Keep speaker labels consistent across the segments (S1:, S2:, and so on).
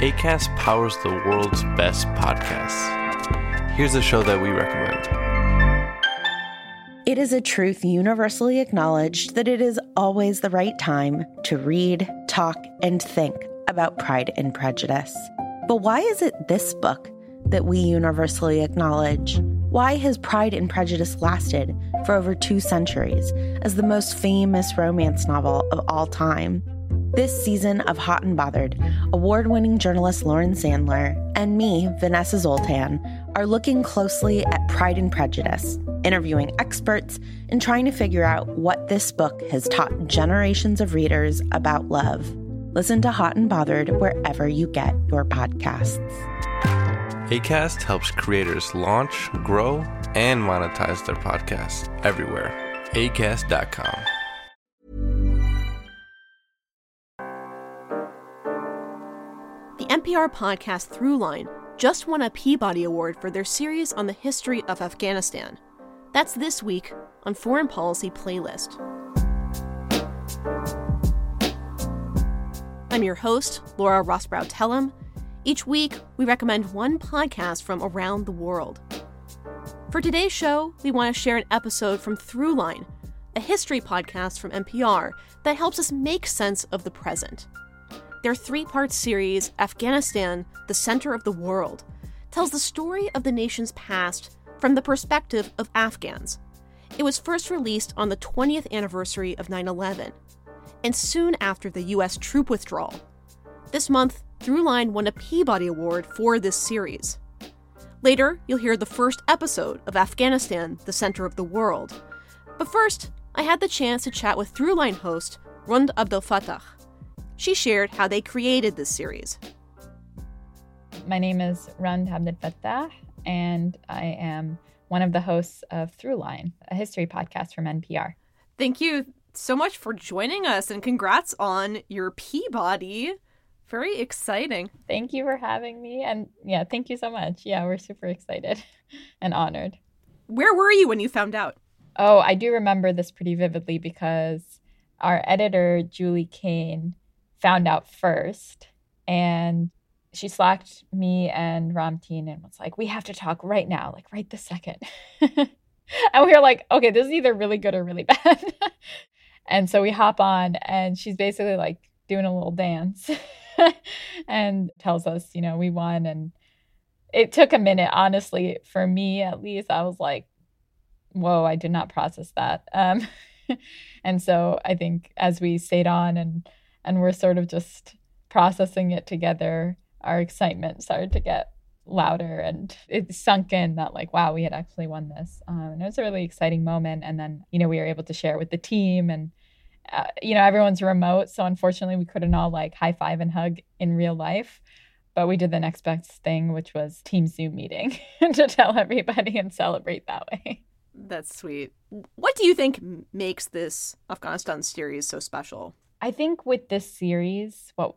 S1: ACAST powers the world's best podcasts. Here's a show that we recommend.
S2: It is a truth universally acknowledged that it is always the right time to read, talk, and think about Pride and Prejudice. But why is it this book that we universally acknowledge? Why has Pride and Prejudice lasted for over two centuries as the most famous romance novel of all time? This season of Hot and Bothered, award winning journalist Lauren Sandler and me, Vanessa Zoltan, are looking closely at Pride and Prejudice, interviewing experts, and trying to figure out what this book has taught generations of readers about love. Listen to Hot and Bothered wherever you get your podcasts.
S1: ACAST helps creators launch, grow, and monetize their podcasts everywhere. ACAST.com.
S3: NPR podcast Throughline just won a Peabody Award for their series on the history of Afghanistan. That's this week on Foreign Policy Playlist. I'm your host, Laura Rosbrow Telem. Each week, we recommend one podcast from around the world. For today's show, we want to share an episode from Throughline, a history podcast from NPR that helps us make sense of the present. Their three part series, Afghanistan, the Center of the World, tells the story of the nation's past from the perspective of Afghans. It was first released on the 20th anniversary of 9 11, and soon after the U.S. troop withdrawal. This month, Throughline won a Peabody Award for this series. Later, you'll hear the first episode of Afghanistan, the Center of the World. But first, I had the chance to chat with Throughline host Rund Abdelfatah. She shared how they created this series.
S4: My name is Rund Abdelfatah, and I am one of the hosts of Throughline, a history podcast from NPR.
S3: Thank you so much for joining us, and congrats on your Peabody. Very exciting.
S4: Thank you for having me. And yeah, thank you so much. Yeah, we're super excited and honored.
S3: Where were you when you found out?
S4: Oh, I do remember this pretty vividly because our editor, Julie Caine, found out first and she slacked me and Ramtin and was like, we have to talk right now, like right this second. and we were like, okay, this is either really good or really bad. and so we hop on and she's basically like doing a little dance and tells us, you know, we won. And it took a minute, honestly, for me at least. I was like, whoa, I did not process that. Um, and so I think as we stayed on and and we're sort of just processing it together, our excitement started to get louder and it sunk in that like wow we had actually won this. Um, and it was a really exciting moment. And then you know we were able to share it with the team and uh, you know everyone's remote. So unfortunately we couldn't all like high five and hug in real life. But we did the next best thing which was team zoom meeting to tell everybody and celebrate that way.
S3: That's sweet. What do you think makes this afghanistan series so special
S4: I think with this series, what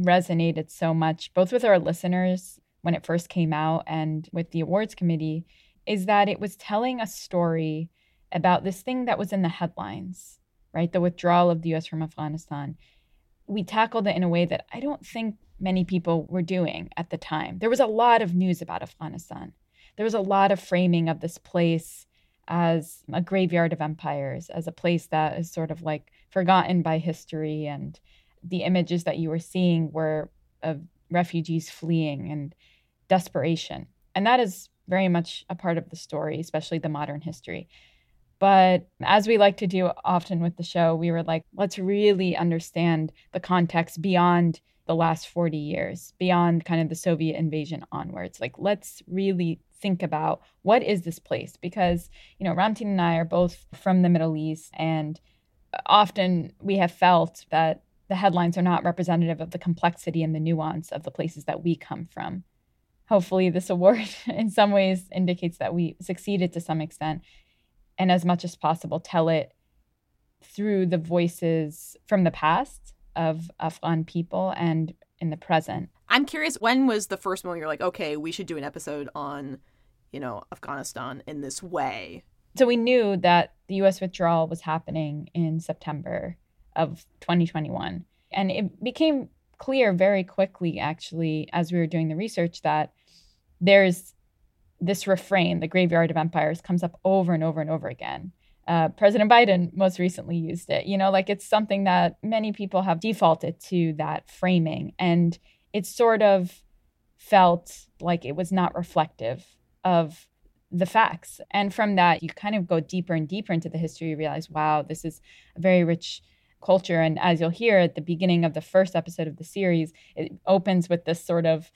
S4: resonated so much, both with our listeners when it first came out and with the awards committee, is that it was telling a story about this thing that was in the headlines, right? The withdrawal of the US from Afghanistan. We tackled it in a way that I don't think many people were doing at the time. There was a lot of news about Afghanistan. There was a lot of framing of this place as a graveyard of empires, as a place that is sort of like forgotten by history. And the images that you were seeing were of refugees fleeing and desperation. And that is very much a part of the story, especially the modern history. But as we like to do often with the show, we were like, let's really understand the context beyond the last 40 years, beyond kind of the Soviet invasion onwards. Like, let's really think about what is this place? Because, you know, Ramtin and I are both from the Middle East, and often we have felt that the headlines are not representative of the complexity and the nuance of the places that we come from. Hopefully, this award in some ways indicates that we succeeded to some extent, and as much as possible, tell it through the voices from the past of Afghan people and in the present.
S3: I'm curious, when was the first moment you're like, okay, we should do an episode on you know, Afghanistan in this way.
S4: So we knew that the US withdrawal was happening in September of 2021. And it became clear very quickly, actually, as we were doing the research, that there's this refrain, the graveyard of empires, comes up over and over and over again. Uh, President Biden most recently used it. You know, like it's something that many people have defaulted to that framing. And it sort of felt like it was not reflective of the facts. And from that, you kind of go deeper and deeper into the history. You realize, wow, this is a very rich culture. And as you'll hear at the beginning of the first episode of the series, it opens with this sort of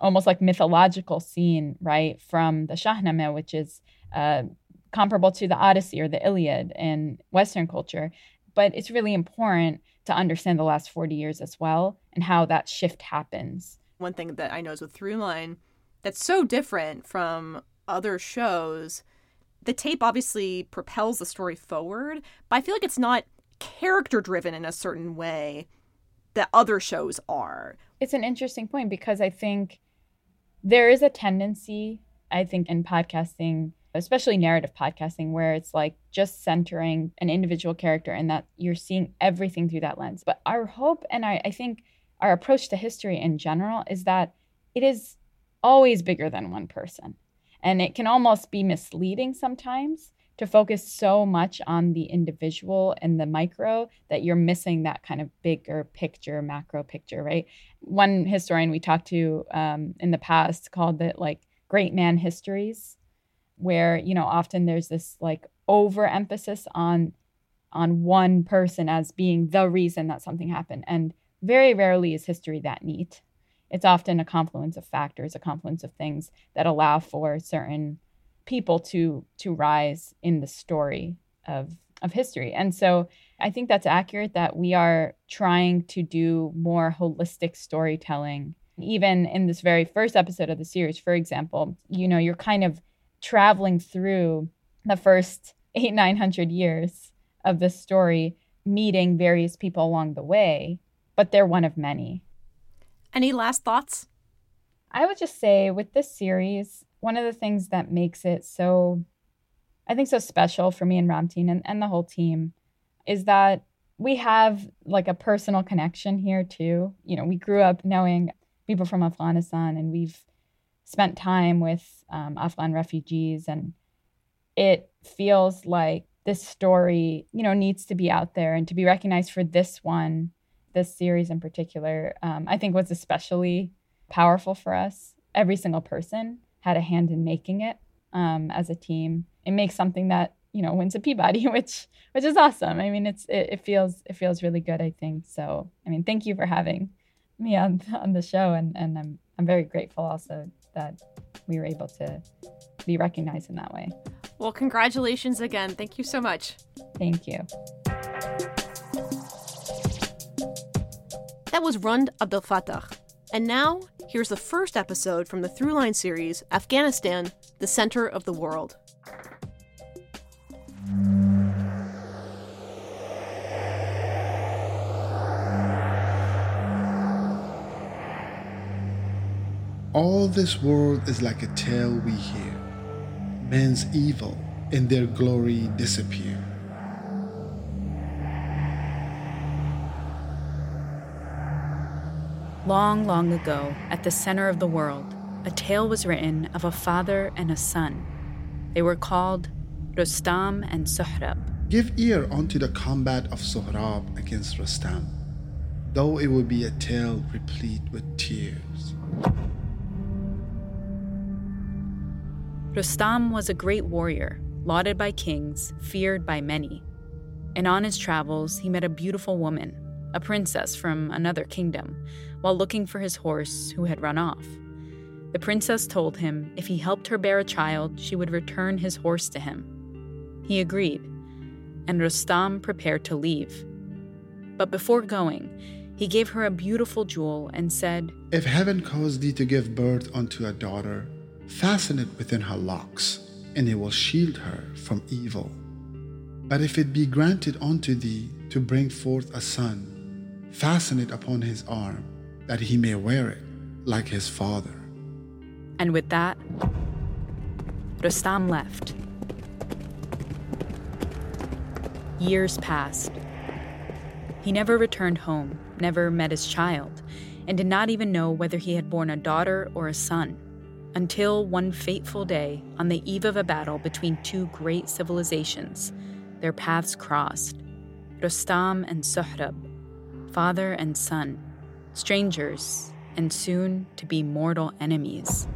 S4: almost like mythological scene, right, from the Shahnameh, which is uh, comparable to the Odyssey or the Iliad in Western culture. But it's really important to understand the last 40 years as well and how that shift happens.
S3: One thing that I know is with Throughline that's so different from other shows. The tape obviously propels the story forward, but I feel like it's not character driven in a certain way that other shows are.
S4: It's an interesting point because I think there is a tendency, I think, in podcasting, especially narrative podcasting, where it's like just centering an individual character and that you're seeing everything through that lens. But our hope and I, I think our approach to history in general is that it is always bigger than one person. And it can almost be misleading sometimes to focus so much on the individual and the micro that you're missing that kind of bigger picture, macro picture, right? One historian we talked to um, in the past called it like great man histories, where you know often there's this like overemphasis on on one person as being the reason that something happened, and very rarely is history that neat. It's often a confluence of factors, a confluence of things that allow for certain people to to rise in the story of of history. And so I think that's accurate that we are trying to do more holistic storytelling. Even in this very first episode of the series, for example, you know, you're kind of traveling through the first eight, 900 years of the story, meeting various people along the way, but they're one of many.
S3: Any last thoughts?
S4: I would just say with this series, one of the things that makes it so, I think, so special for me and Ramtin and, and the whole team is that we have like a personal connection here too. You know, we grew up knowing people from Afghanistan and we've spent time with um, Afghan refugees and it feels like this story, you know, needs to be out there and to be recognized for this one, this series in particular, um, I think was especially powerful for us. Every single person had a hand in making it um, as a team. It makes something that you know wins a Peabody, which which is awesome. I mean, it's it, it feels it feels really good. I think so. I mean, thank you for having me on on the show, and and I'm I'm very grateful also that we were able to be recognized in that way.
S3: Well, congratulations again. Thank you so much.
S4: Thank you.
S3: That was Rund Abdelfatah. And now Here's the first episode from the Throughline series Afghanistan, the Center of the World.
S5: All this world is like a tale we hear. Men's evil and their glory disappear.
S6: Long, long ago, at the center of the world, a tale was written of a father and a son. They were called Rustam and Sohrab.
S5: Give ear unto the combat of Sohrab against Rustam, though it would be a tale replete with tears.
S6: Rustam was a great warrior, lauded by kings, feared by many. And on his travels, he met a beautiful woman, a princess from another kingdom, while looking for his horse, who had run off. The princess told him if he helped her bear a child, she would return his horse to him. He agreed, and Rustam prepared to leave. But before going, he gave her a beautiful jewel and said,
S5: If heaven caused thee to give birth unto a daughter, fasten it within her locks, and it will shield her from evil. But if it be granted unto thee to bring forth a son, fasten it upon his arm, that he may wear it like his father.
S6: And with that, Rustam left. Years passed. He never returned home, never met his child,
S4: and did not even know whether he had borne a daughter or a son. Until one fateful day, on the eve of a battle between two great civilizations, their paths crossed Rustam and Sohrab, father and son, strangers, and soon to be mortal enemies.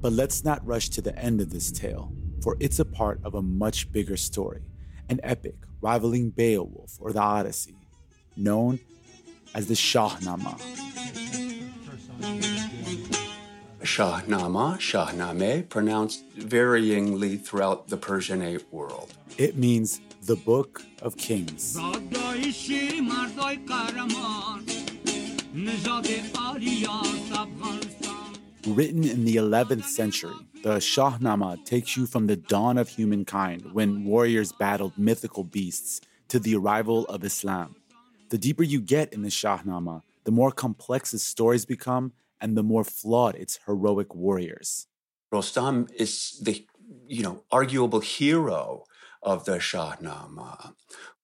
S7: But let's not rush to the end of this tale, for it's a part of a much bigger story, an epic rivaling Beowulf or the Odyssey, known as the Shahnama.
S8: Shahnama, Shahnameh, pronounced varyingly throughout the Persianate world.
S7: It means the Book of Kings. Written in the 11th century, the Shahnama takes you from the dawn of humankind when warriors battled mythical beasts to the arrival of Islam. The deeper you get in the Shahnama, the more complex its stories become and the more flawed its heroic warriors.
S8: Rostam is the, you know, arguable hero of the Shahnama.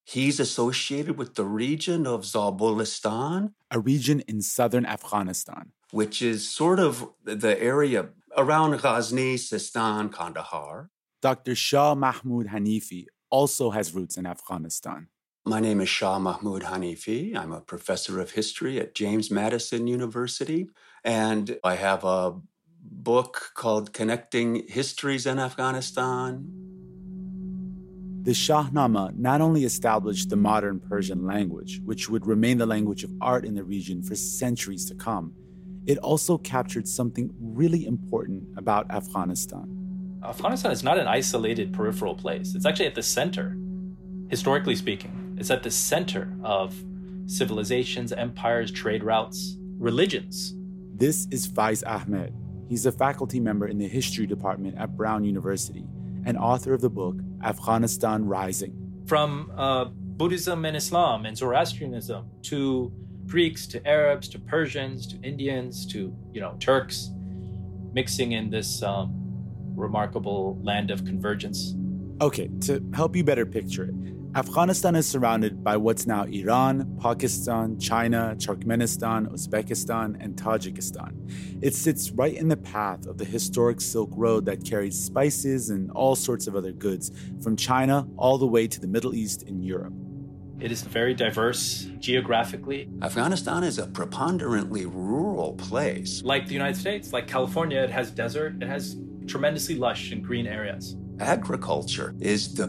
S8: He's associated with the region of Zabulistan,
S7: a region in southern Afghanistan,
S8: which is sort of the area around Ghazni, Sistan, Kandahar.
S7: Dr. Shah Mahmud Hanifi also has roots in Afghanistan.
S8: My name is Shah Mahmud Hanifi. I'm a professor of history at James Madison University, and I have a book called Connecting Histories in Afghanistan.
S7: The Shahnama not only established the modern Persian language, which would remain the language of art in the region for centuries to come, it also captured something really important about Afghanistan.
S9: Afghanistan is not an isolated peripheral place. It's actually at the center, historically speaking. It's at the center of civilizations, empires, trade routes, religions.
S7: This is Faiz Ahmed. He's a faculty member in the history department at Brown University and author of the book Afghanistan Rising.
S9: From uh, Buddhism and Islam and Zoroastrianism to Greeks to Arabs to Persians to Indians to you know Turks, mixing in this um, remarkable land of convergence.
S7: Okay, to help you better picture it, Afghanistan is surrounded by what's now Iran, Pakistan, China, Turkmenistan, Uzbekistan, and Tajikistan. It sits right in the path of the historic Silk Road that carries spices and all sorts of other goods from China all the way to the Middle East and Europe.
S9: It is very diverse geographically.
S8: Afghanistan is a preponderantly rural place.
S9: Like the United States, like California, it has desert, it has tremendously lush and green areas.
S8: Agriculture is the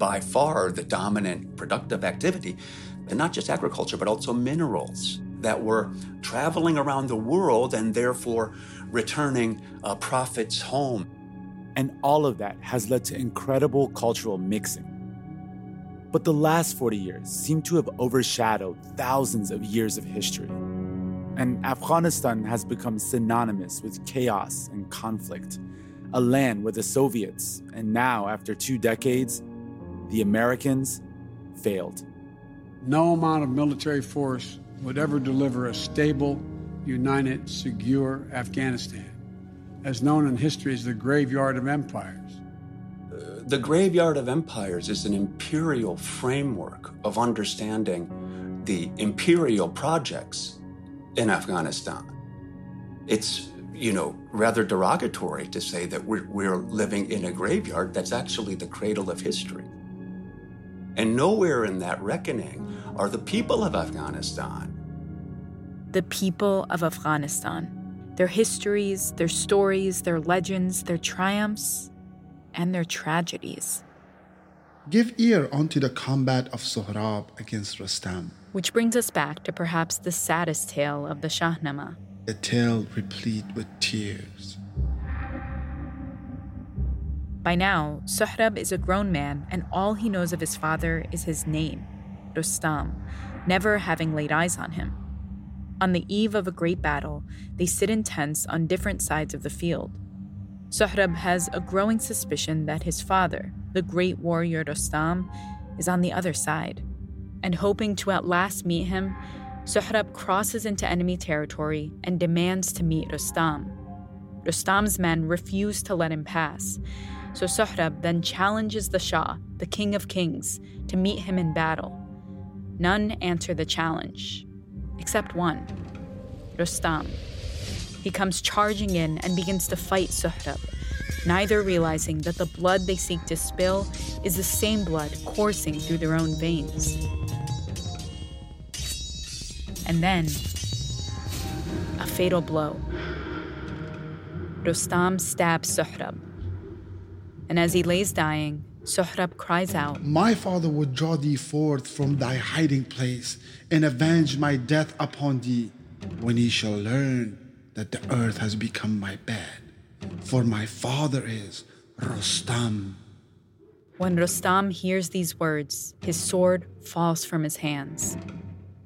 S8: by far the dominant productive activity, and not just agriculture, but also minerals that were traveling around the world and therefore returning uh, profits home.
S7: And all of that has led to incredible cultural mixing. But the last 40 years seem to have overshadowed thousands of years of history. And Afghanistan has become synonymous with chaos and conflict, a land where the Soviets, and now after two decades, the Americans, failed.
S10: No amount of military force would ever deliver a stable, united, secure Afghanistan, as known in history as the graveyard of empires
S8: the graveyard of empires is an imperial framework of understanding the imperial projects in Afghanistan. It's, you know, rather derogatory to say that we're, we're living in a graveyard that's actually the cradle of history. And nowhere in that reckoning are the people of Afghanistan.
S4: The people of Afghanistan. Their histories, their stories, their legends, their triumphs, and their tragedies.
S5: Give ear unto the combat of Sohrab against Rustam.
S4: Which brings us back to perhaps the saddest tale of the Shahnama.
S5: A tale replete with tears.
S4: By now, Sohrab is a grown man, and all he knows of his father is his name, Rustam, never having laid eyes on him. On the eve of a great battle, they sit in tents on different sides of the field. Sohrab has a growing suspicion that his father, the great warrior Rustam, is on the other side. And hoping to at last meet him, Sohrab crosses into enemy territory and demands to meet Rustam. Rustam's men refuse to let him pass, so Sohrab then challenges the Shah, the King of Kings, to meet him in battle. None answer the challenge. except one Rostam. He comes charging in and begins to fight Sohrab, neither realizing that the blood they seek to spill is the same blood coursing through their own veins. And then, a fatal blow. Rostam stabs Sohrab. And as he lays dying, Sohrab cries out,
S5: My father would draw thee forth from thy hiding place and avenge my death upon thee when he shall learn that the earth has become my bed. For my father is Rostam.
S4: When Rostam hears these words, his sword falls from his hands.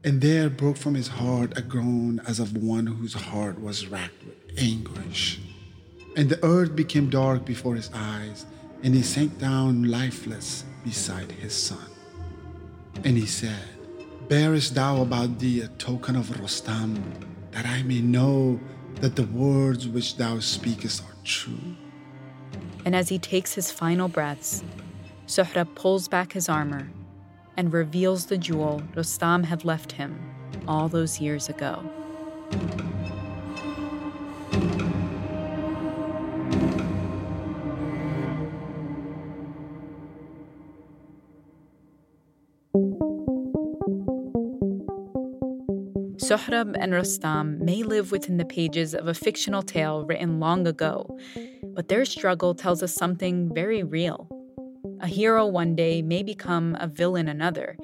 S5: And there broke from his heart a groan as of one whose heart was racked with anguish. And the earth became dark before his eyes, and he sank down lifeless beside his son. And he said, Bearest thou about thee a token of Rostam, that I may know that the words which thou speakest are true?
S4: And as he takes his final breaths, Sohrab pulls back his armor and reveals the jewel Rostam had left him all those years ago. Sohrab and Rostam may live within the pages of a fictional tale written long ago, but their struggle tells us something very real. A hero one day may become a villain another,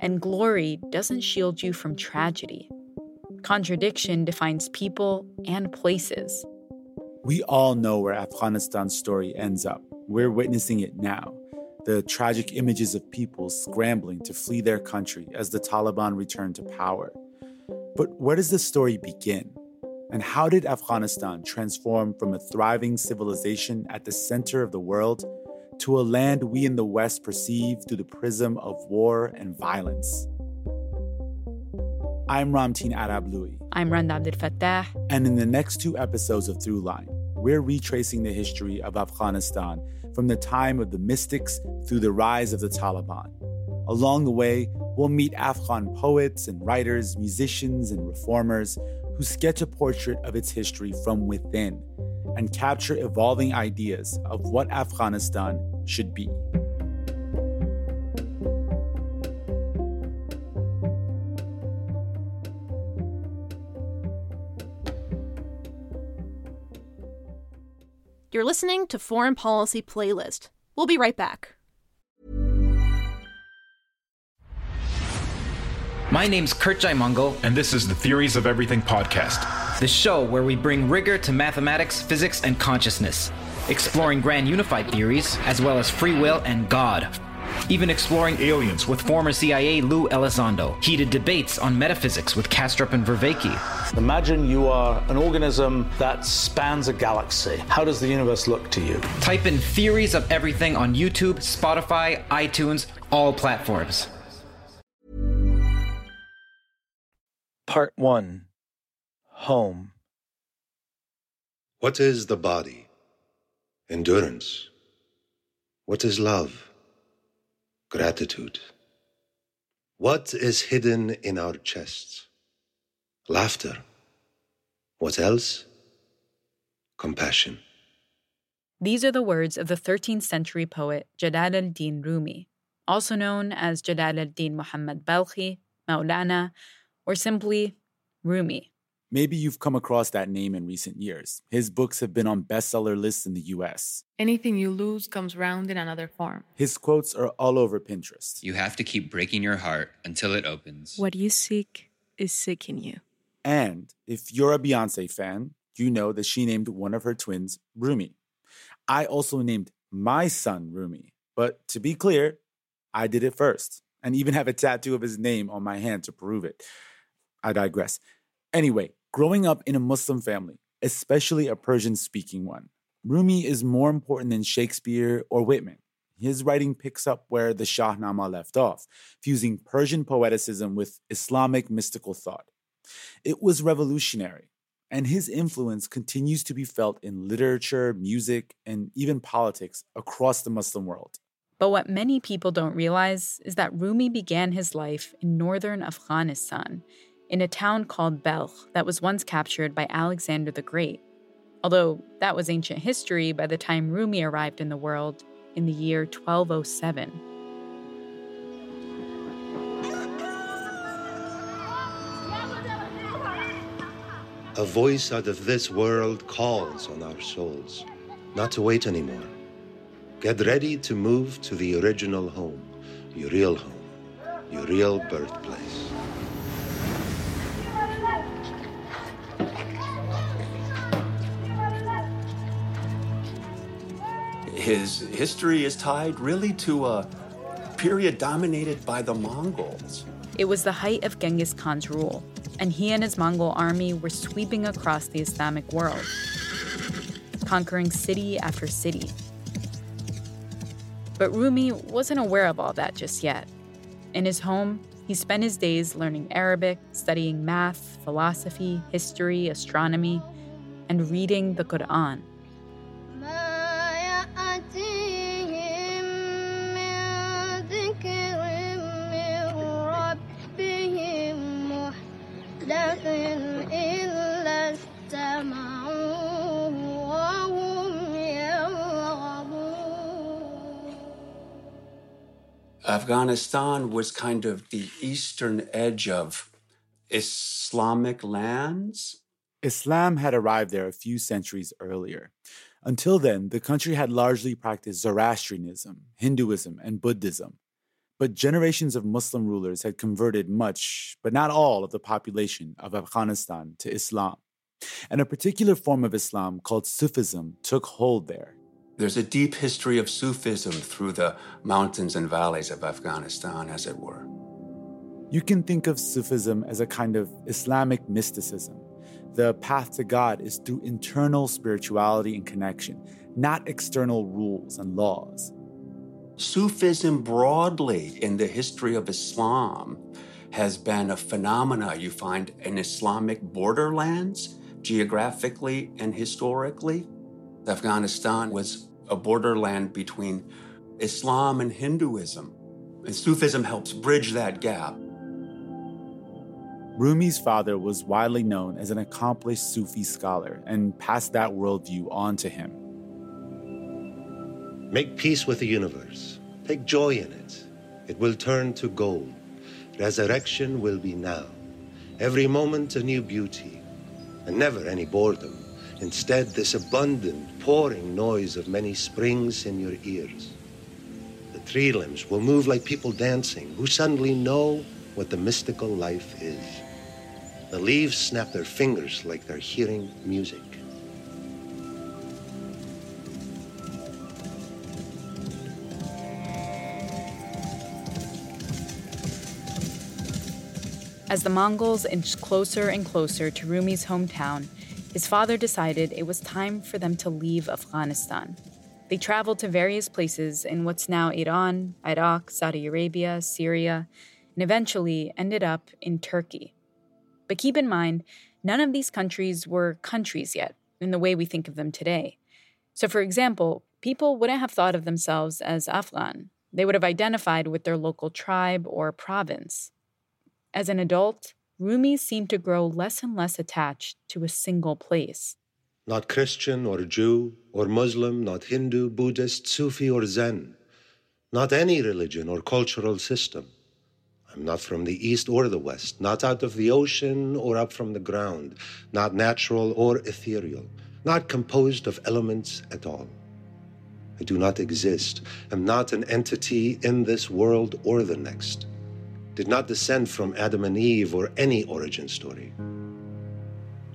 S4: and glory doesn't shield you from tragedy. Contradiction defines people and places.
S7: We all know where Afghanistan's story ends up. We're witnessing it now. The tragic images of people scrambling to flee their country as the Taliban return to power. But where does the story begin? And how did Afghanistan transform from a thriving civilization at the center of the world to a land we in the West perceive through the prism of war and violence? I'm Ramtin Arablouei.
S4: I'm Rund Abdelfatah.
S7: And in the next two episodes of Throughline, we're retracing the history of Afghanistan from the time of the mystics through the rise of the Taliban. Along the way, we'll meet Afghan poets and writers, musicians and reformers who sketch a portrait of its history from within and capture evolving ideas of what Afghanistan should be.
S3: You're listening to Foreign Policy Playlist. We'll be right back.
S11: My name's Kurt Jaimungal,
S12: and this is the Theories of Everything podcast,
S11: the show where we bring rigor to mathematics, physics, and consciousness, exploring grand unified theories as well as free will and God. Even exploring
S12: aliens
S11: with former CIA Lou Elizondo. Heated debates on metaphysics with Kastrup and Vervaeke.
S13: Imagine you are an organism that spans a galaxy. How does the universe look to you?
S11: Type in Theories of Everything on YouTube, Spotify, iTunes, all platforms.
S14: Part 1 Home.
S15: What is the body? Endurance. What is love? Gratitude. What is hidden in our chests? Laughter. What else? Compassion.
S4: These are the words of the 13th century poet Jalal al-Din Rumi, also known as Jalal al-Din Muhammad Balkhi, Maulana, or simply Rumi.
S7: Maybe you've come across that name in recent years. His books have been on bestseller lists in the US.
S16: Anything you lose comes round in another form.
S7: His quotes are all over Pinterest.
S17: You have to keep breaking your heart until it opens.
S16: What you seek is seeking you.
S7: And if you're a Beyonce fan, you know that she named one of her twins Rumi. I also named my son Rumi. But to be clear, I did it first and even have a tattoo of his name on my hand to prove it. I digress. Anyway, growing up in a Muslim family, especially a Persian speaking one, Rumi is more important than Shakespeare or Whitman. His writing picks up where the Shahnama left off, fusing Persian poeticism with Islamic mystical thought. It was revolutionary, and his influence continues to be felt in literature, music, and even politics across the Muslim world.
S4: But what many people don't realize is that Rumi began his life in northern Afghanistan in a town called Balkh that was once captured by Alexander the Great. Although that was ancient history by the time Rumi arrived in the world in the year 1207.
S15: A voice out of this world calls on our souls not to wait anymore. Get ready to move to the original home, your real home, your real birthplace.
S8: His history is tied really to a period dominated by the Mongols.
S4: It was the height of Genghis Khan's rule, and he and his Mongol army were sweeping across the Islamic world, conquering city after city. But Rumi wasn't aware of all that just yet. In his home, he spent his days learning Arabic, studying math, philosophy, history, astronomy, and reading the Quran.
S8: Afghanistan was kind of the eastern edge of Islamic lands.
S7: Islam had arrived there a few centuries earlier. Until then, the country had largely practiced Zoroastrianism, Hinduism, and Buddhism. But generations of Muslim rulers had converted much, but not all, of the population of Afghanistan to Islam. And a particular form of Islam called Sufism took hold there.
S8: There's a deep history of Sufism through the mountains and valleys of Afghanistan, as it were.
S7: You can think of Sufism as a kind of Islamic mysticism. The path to God is through internal spirituality and connection, not external rules and laws.
S8: Sufism broadly in the history of Islam has been a phenomena you find in Islamic borderlands, geographically and historically. Afghanistan was a borderland between Islam and Hinduism, and Sufism helps bridge that gap.
S7: Rumi's father was widely known as an accomplished Sufi scholar and passed that worldview on to him.
S15: Make peace with the universe. Take joy in it. It will turn to gold. Resurrection will be now. Every moment a new beauty, and never any boredom. Instead, this abundant, pouring noise of many springs in your ears. The tree limbs will move like people dancing who suddenly know what the mystical life is. The leaves snap their fingers like they're hearing music.
S4: As the Mongols inched closer and closer to Rumi's hometown, his father decided it was time for them to leave Afghanistan. They traveled to various places in what's now Iran, Iraq, Saudi Arabia, Syria, and eventually ended up in Turkey. But keep in mind, none of these countries were countries yet in the way we think of them today. So, for example, people wouldn't have thought of themselves as Afghan. They would have identified with their local tribe or province. As an adult, Rumi seemed to grow less and less attached to a single place.
S15: Not Christian or Jew or Muslim, not Hindu, Buddhist, Sufi, or Zen. Not any religion or cultural system. I'm not from the East or the West, not out of the ocean or up from the ground, not natural or ethereal, not composed of elements at all. I do not exist, am not an entity in this world or the next did not descend from Adam and Eve or any origin story.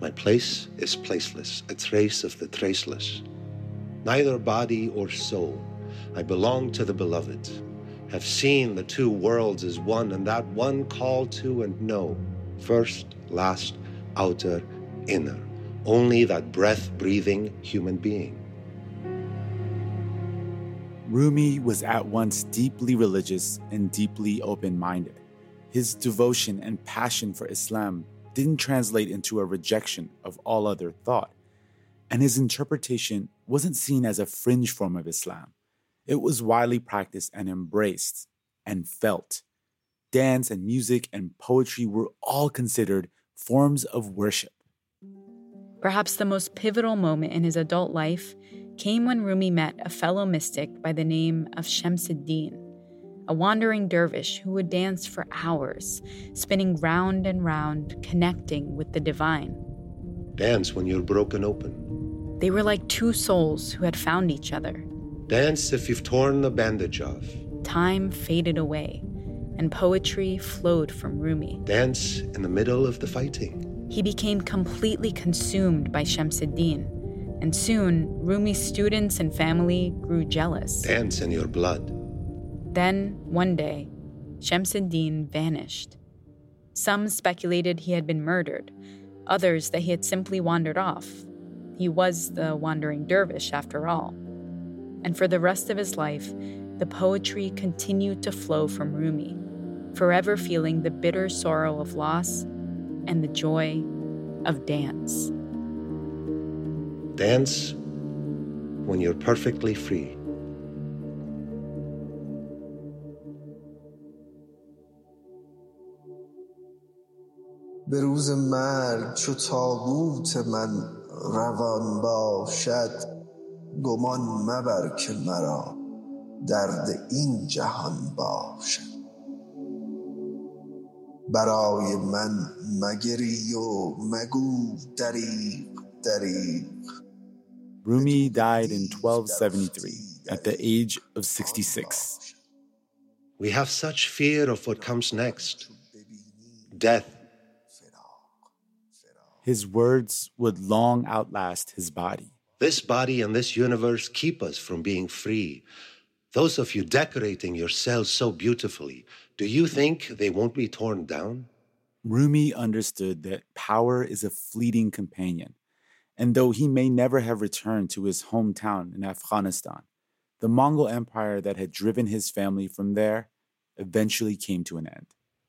S15: My place is placeless, a trace of the traceless. Neither body or soul. I belong to the beloved, have seen the two worlds as one, and that one call to and know. First, last, outer, inner. Only that breath breathing human being.
S7: Rumi was at once deeply religious and deeply open minded. His devotion and passion for Islam didn't translate into a rejection of all other thought, and his interpretation wasn't seen as a fringe form of Islam. It was widely practiced and embraced and felt. dance and music and poetry were all considered forms of worship.
S4: Perhaps the most pivotal moment in his adult life came when Rumi met a fellow mystic by the name of Shamsuddin, a wandering dervish who would dance for hours, spinning round and round, connecting with the divine.
S15: Dance when you're broken open.
S4: They were like two souls who had found each other.
S15: Dance if you've torn the bandage off.
S4: Time faded away, and poetry flowed from Rumi.
S15: Dance in the middle of the fighting.
S4: He became completely consumed by Shamsuddin, and soon Rumi's students and family grew jealous.
S15: Dance in your blood.
S4: Then, one day, Shamsuddin vanished. Some speculated he had been murdered, others that he had simply wandered off. He was the wandering dervish, after all. And for the rest of his life, the poetry continued to flow from Rumi, forever feeling the bitter sorrow of loss and the joy of dance.
S15: Dance when you're perfectly free.
S18: به روز مرگ چو تابوت من روان باشد گمان مبر که مرا درد این جهان باشد برای من مگری و مگو دریغ دریغ
S7: Rumi died in 1273 at the age of 66.
S15: We have such fear of what comes next death.
S7: His words would long outlast his body.
S15: This body and this universe keep us from being free. Those of you decorating yourselves so beautifully, do you think they won't be torn down?
S7: Rumi understood that power is a fleeting companion, and though he may never have returned to his hometown in Afghanistan, the Mongol Empire that had driven his family from there eventually came to an end.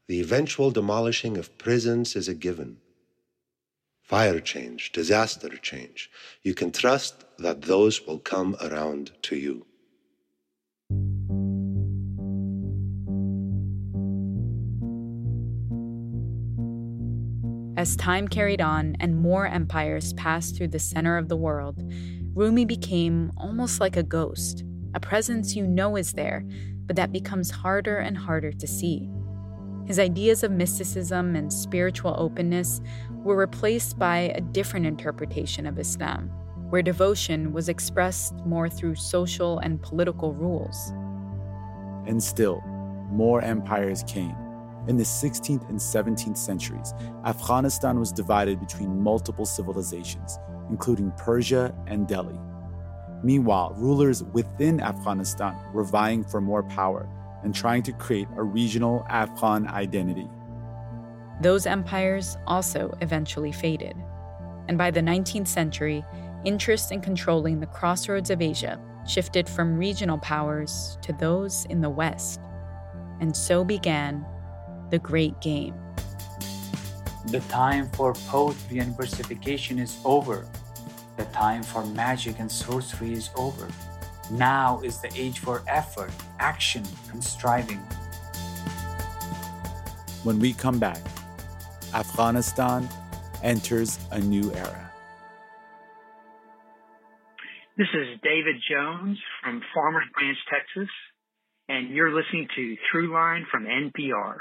S15: The eventual demolishing of prisons is a given. Fire change, disaster change. You can trust that those will come around to you.
S4: As time carried on and more empires passed through the center of the world, Rumi became almost like a ghost, a presence you know is there, but that becomes harder and harder to see. His ideas of mysticism and spiritual openness were replaced by a different interpretation of Islam, where devotion was expressed more through social and political rules.
S7: And still, more empires came. In the 16th and 17th centuries, Afghanistan was divided between multiple civilizations, including Persia and Delhi. Meanwhile, rulers within Afghanistan were vying for more power and trying to create a regional Afghan identity.
S4: Those empires also eventually faded. And by the 19th century, interest in controlling the crossroads of Asia shifted from regional powers to those in the West. And so began the Great Game.
S19: The time for poetry and versification is over. The time for magic and sorcery is over. Now is the age for effort, action, and striving.
S7: When we come back, Afghanistan enters a new era.
S20: This is David Jones from Farmers Branch, Texas, and you're listening to Throughline from NPR.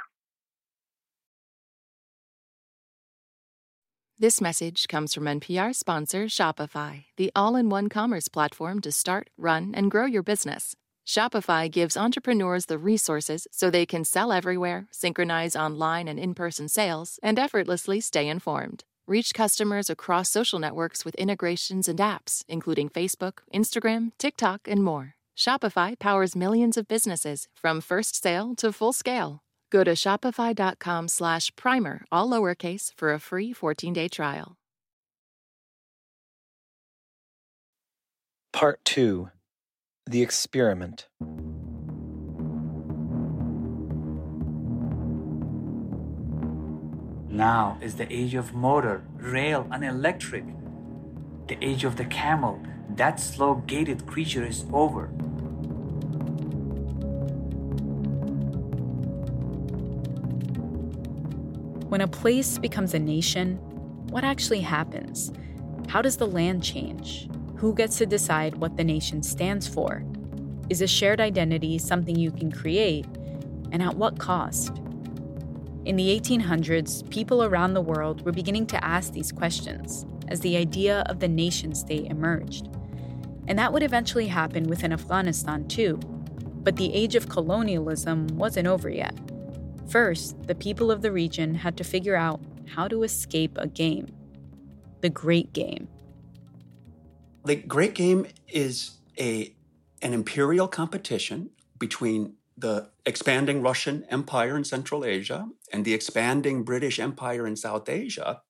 S21: This message comes from NPR sponsor Shopify, the all in one commerce platform to start, run, and grow your business. Shopify gives entrepreneurs the resources so they can sell everywhere, synchronize online and in person sales, and effortlessly stay informed. Reach customers across social networks with integrations and apps, including Facebook, Instagram, TikTok, and more. Shopify powers millions of businesses from first sale to full scale. Go to shopify.com slash primer, all lowercase, for a free 14-day trial.
S14: Part 2 The Experiment.
S19: Now is the age of motor, rail, and electric. The age of the camel, that slow gated creature, is over.
S4: When a place becomes a nation, what actually happens? How does the land change? Who gets to decide what the nation stands for? Is a shared identity something you can create? And at what cost? In the 1800s, people around the world were beginning to ask these questions as the idea of the nation state emerged. And that would eventually happen within Afghanistan too. But the age of colonialism wasn't over yet. First, the people of the region had to figure out how to escape a game the Great Game.
S8: The Great Game is a, an imperial competition between the expanding Russian Empire in Central Asia and the expanding British Empire in South Asia.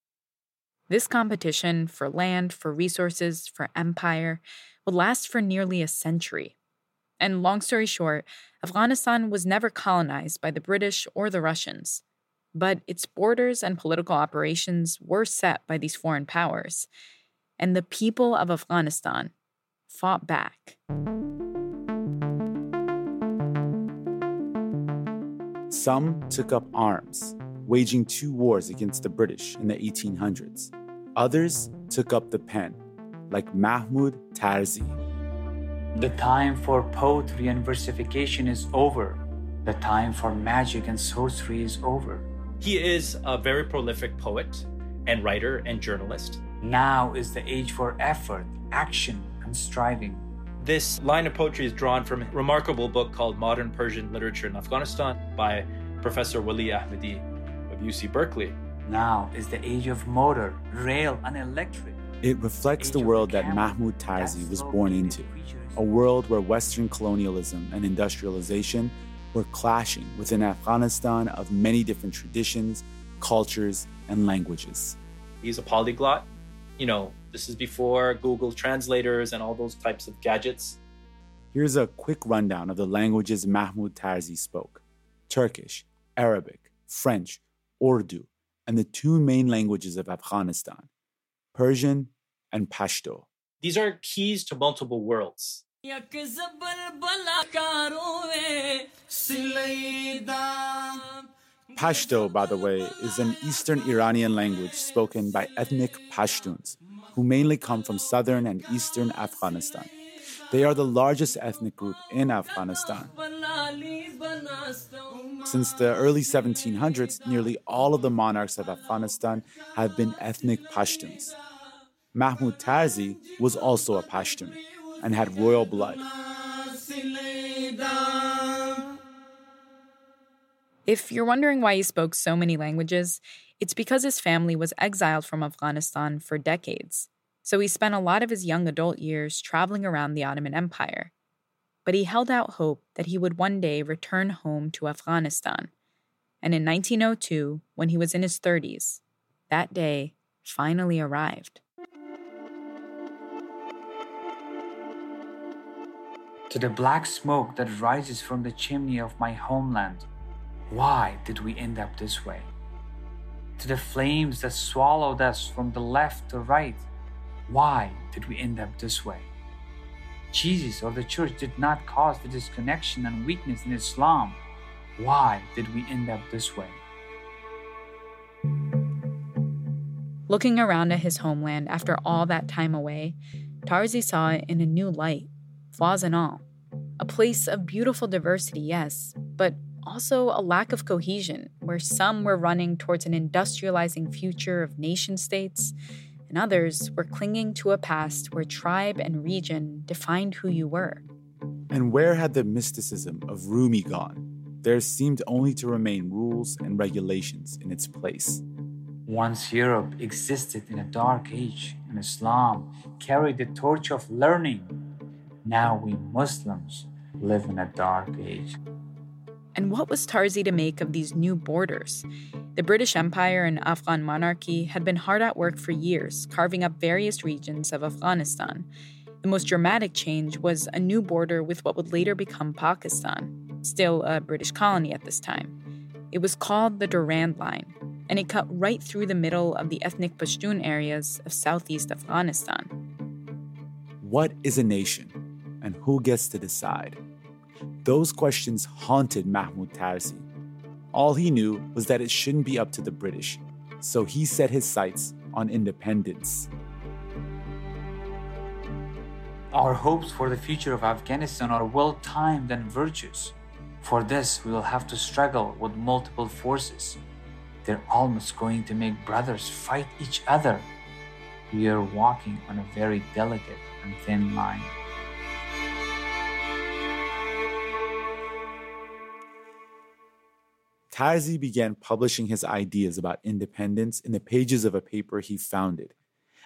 S4: This competition for land, for resources, for empire would last for nearly a century. And long story short, Afghanistan was never colonized by the British or the Russians. But its borders and political operations were set by these foreign powers. And the people of Afghanistan fought back.
S7: Some took up arms, waging two wars against the British in the 1800s. Others took up the pen, like Mahmoud Tarzi.
S19: The time for poetry and versification is over. The time for magic and sorcery is over.
S9: He is a very prolific poet and writer and journalist.
S19: Now is the age for effort, action, and striving.
S9: This line of poetry is drawn from a remarkable book called Modern Persian Literature in Afghanistan by Professor Wali Ahmadi of UC Berkeley.
S19: Now is the age of motor, rail, and electric.
S7: It reflects the world that Mahmoud Tarzi was born into a world where Western colonialism and industrialization were clashing within Afghanistan of many different traditions, cultures, and languages.
S9: He's a polyglot. You know, this is before Google translators and all those types of gadgets.
S7: Here's a quick rundown of the languages Mahmoud Tarzi spoke Turkish, Arabic, French, Urdu, and the two main languages of Afghanistan Persian and Pashto.
S9: These are keys to multiple worlds.
S7: Pashto, by the way, is an Eastern Iranian language spoken by ethnic Pashtuns, who mainly come from southern and eastern Afghanistan. They are the largest ethnic group in Afghanistan. Since the early 1700s, nearly all of the monarchs of Afghanistan have been ethnic Pashtuns. Mahmoud Tarzi was also a Pashtun and had royal blood.
S4: If you're wondering why he spoke so many languages, it's because his family was exiled from Afghanistan for decades. So he spent a lot of his young adult years traveling around the Ottoman Empire. But he held out hope that he would one day return home to Afghanistan. And in 1902, when he was in his 30s, that day finally arrived.
S19: To the black smoke that rises from the chimney of my homeland, why did we end up this way? To the flames that swallowed us from the left to right, why did we end up this way? Jesus or the church did not cause the disconnection and weakness in Islam. Why did we end up this way?
S4: Looking around at his homeland after all that time away, Tarzi saw it in a new light, flaws and all. A place of beautiful diversity, yes, but also a lack of cohesion, where some were running towards an industrializing future of nation states, and others were clinging to a past where tribe and region defined who you were.
S7: And where had the mysticism of Rumi gone? There seemed only to remain rules and regulations in its place.
S19: Once Europe existed in a dark age, and Islam carried the torch of learning. Now we Muslims live in a dark age.
S4: And what was Tarzi to make of these new borders? The British Empire and Afghan monarchy had been hard at work for years, carving up various regions of Afghanistan. The most dramatic change was a new border with what would later become Pakistan, still a British colony at this time. It was called the Durand Line, and it cut right through the middle of the ethnic Pashtun areas of southeast Afghanistan.
S7: What is a nation, and who gets to decide? Those questions haunted Mahmoud Tarzi. all he knew was that it shouldn't be up to the British, so he set his sights on independence.
S19: Our hopes for the future of Afghanistan are well timed and virtuous. For this, we will have to struggle with multiple forces. They're almost going to make brothers fight each other. We are walking on a very delicate and thin line.
S7: Tarzi began publishing his ideas about independence in the pages of a paper he founded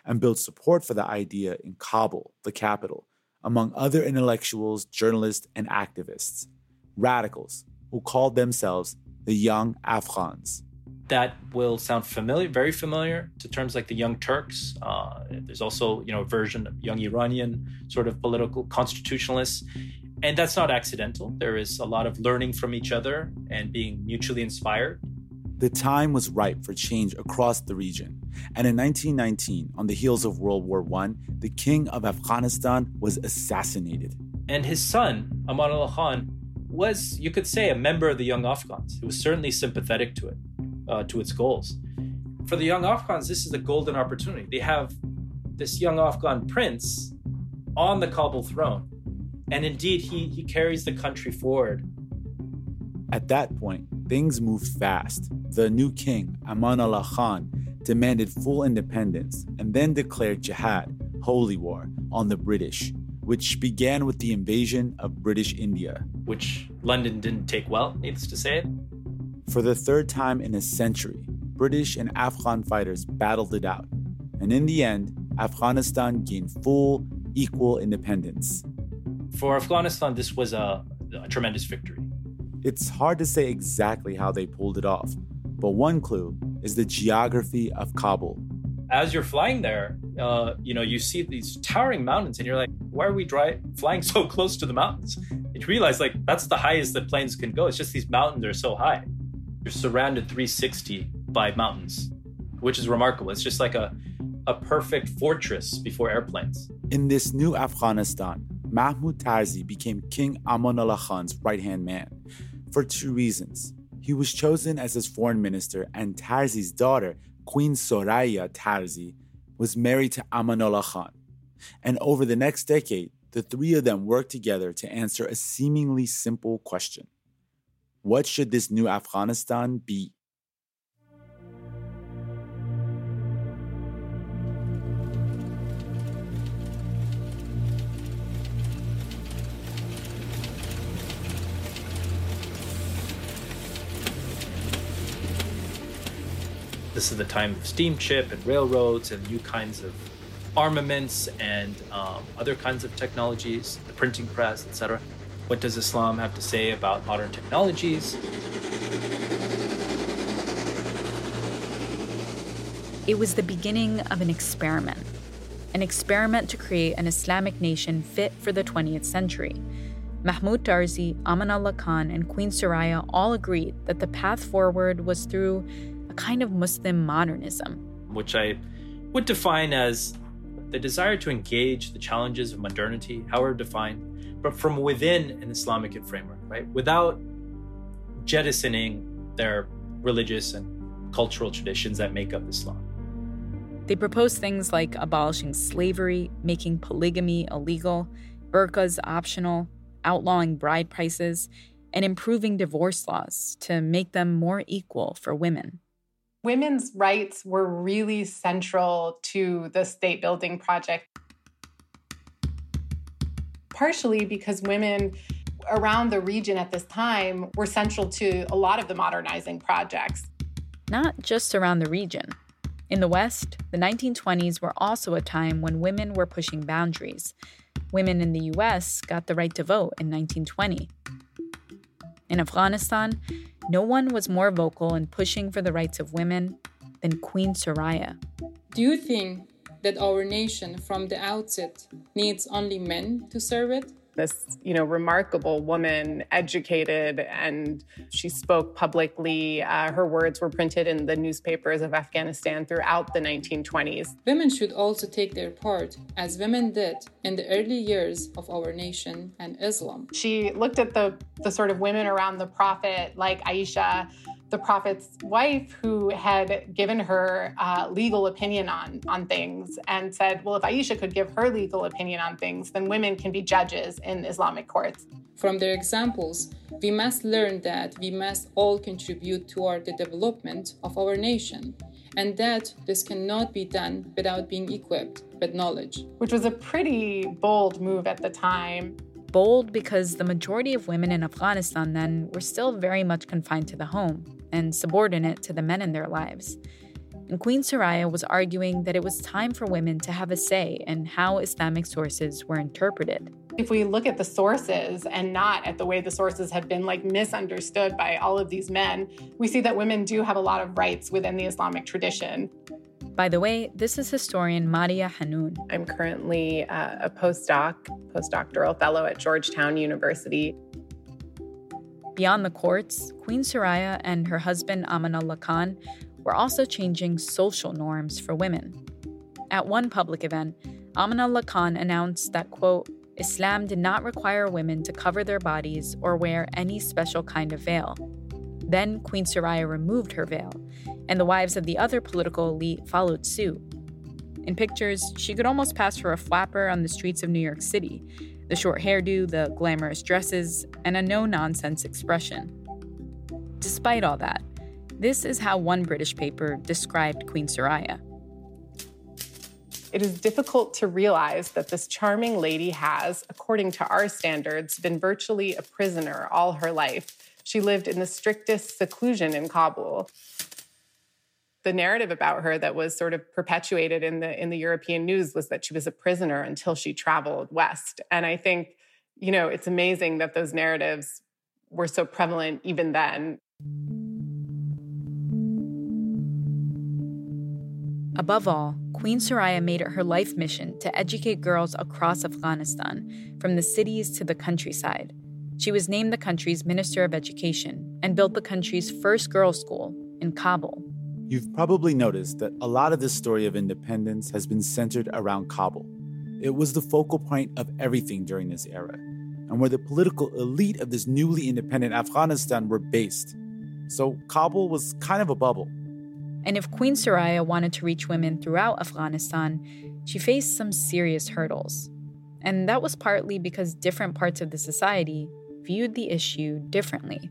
S7: and built support for the idea in Kabul, the capital, among other intellectuals, journalists, and activists, radicals who called themselves the Young Afghans.
S9: That will sound familiar, very familiar to terms like the Young Turks. Uh, there's also, you know, a version of Young Iranian sort of political constitutionalists. And that's not accidental. There is a lot of learning from each other and being mutually inspired.
S7: The time was ripe for change across the region. And in 1919, on the heels of World War I, the king of Afghanistan was assassinated.
S9: And his son, Aman Allah Khan, was, you could say, a member of the Young Afghans. He was certainly sympathetic to it, uh, to its goals. For the Young Afghans, this is a golden opportunity. They have this young Afghan prince on the Kabul throne and indeed, he, he carries the country forward.
S7: At that point, things moved fast. The new king, Aman Allah Khan, demanded full independence and then declared jihad, holy war, on the British, which began with the invasion of British India.
S9: Which London didn't take well, needless to say.
S7: For the third time in a century, British and Afghan fighters battled it out. And in the end, Afghanistan gained full, equal independence.
S9: For Afghanistan, this was a, a tremendous victory.
S7: It's hard to say exactly how they pulled it off, but one clue is the geography of Kabul.
S9: As you're flying there, uh, you know, you see these towering mountains, and you're like, why are we dry- flying so close to the mountains? And you realize, like, that's the highest that planes can go. It's just these mountains are so high. You're surrounded 360 by mountains, which is remarkable. It's just like a, a perfect fortress before airplanes.
S7: In this new Afghanistan, Mahmoud Tarzi became King Aman Allah Khan's right hand man for two reasons. He was chosen as his foreign minister, and Tarzi's daughter, Queen Soraya Tarzi, was married to Aman Allah Khan. And over the next decade, the three of them worked together to answer a seemingly simple question What should this new Afghanistan be?
S9: This is the time of steamship and railroads and new kinds of armaments and um, other kinds of technologies, the printing press, etc. What does Islam have to say about modern technologies?
S4: It was the beginning of an experiment, an experiment to create an Islamic nation fit for the 20th century. Mahmoud Tarzi, Aman Allah Khan, and Queen Soraya all agreed that the path forward was through a kind of Muslim modernism.
S9: Which I would define as the desire to engage the challenges of modernity, however defined, but from within an Islamic framework, right? Without jettisoning their religious and cultural traditions that make up Islam.
S4: They propose things like abolishing slavery, making polygamy illegal, burqas optional, outlawing bride prices, and improving divorce laws to make them more equal for women
S22: women's rights were really central to the state building project. Partially because women around the region at this time were central to a lot of the modernizing projects.
S4: Not just around the region. In the West, the 1920s were also a time when women were pushing boundaries. Women in the US got the right to vote in 1920. In Afghanistan, no one was more vocal in pushing for the rights of women than Queen Soraya.
S23: Do you think that our nation from the outset needs only men to serve it?
S22: This you know remarkable woman educated and she spoke publicly. Uh, her words were printed in the newspapers of afghanistan throughout the 1920s
S23: women should also take their part as women did in the early years of our nation and islam.
S22: She looked at the the sort of women around the prophet like aisha the prophet's wife who had given her uh, legal opinion on, on things and said, well, if Aisha could give her legal opinion on things, then women can be judges in Islamic courts.
S23: From their examples, we must learn that we must all contribute toward the development of our nation, and that this cannot be done without being equipped with knowledge.
S22: Which was a pretty bold move at the time.
S4: Bold because the majority of women in Afghanistan then were still very much confined to the home and subordinate to the men in their lives. And Queen Soraya was arguing that it was time for women to have a say in how Islamic sources were interpreted.
S22: If we look at the sources and not at the way the sources have been like misunderstood by all of these men, we see that women do have a lot of rights within the Islamic tradition.
S4: By the way, this is historian Maria Hanoun.
S22: I'm currently uh, a postdoc, postdoctoral fellow at Georgetown University.
S4: Beyond the courts, Queen Soraya and her husband Amanullah Khan were also changing social norms for women. At one public event, Amanullah Khan announced that, quote, Islam did not require women to cover their bodies or wear any special kind of veil. Then Queen Soraya removed her veil, and the wives of the other political elite followed suit. In pictures, she could almost pass for a flapper on the streets of New York City, the short hairdo, the glamorous dresses, and a no nonsense expression. Despite all that, this is how one British paper described Queen Soraya.
S22: It is difficult to realize that this charming lady has, according to our standards, been virtually a prisoner all her life. She lived in the strictest seclusion in Kabul the narrative about her that was sort of perpetuated in the in the European news was that she was a prisoner until she traveled west. And I think, you know, it's amazing that those narratives were so prevalent even then.
S4: Above all, Queen Soraya made it her life mission to educate girls across Afghanistan, from the cities to the countryside. She was named the country's Minister of Education and built the country's first girls' school in Kabul.
S7: You've probably noticed that a lot of this story of independence has been centered around Kabul. It was the focal point of everything during this era, and where the political elite of this newly independent Afghanistan were based. So Kabul was kind of a bubble.
S4: And if Queen Soraya wanted to reach women throughout Afghanistan, she faced some serious hurdles. And that was partly because different parts of the society viewed the issue differently.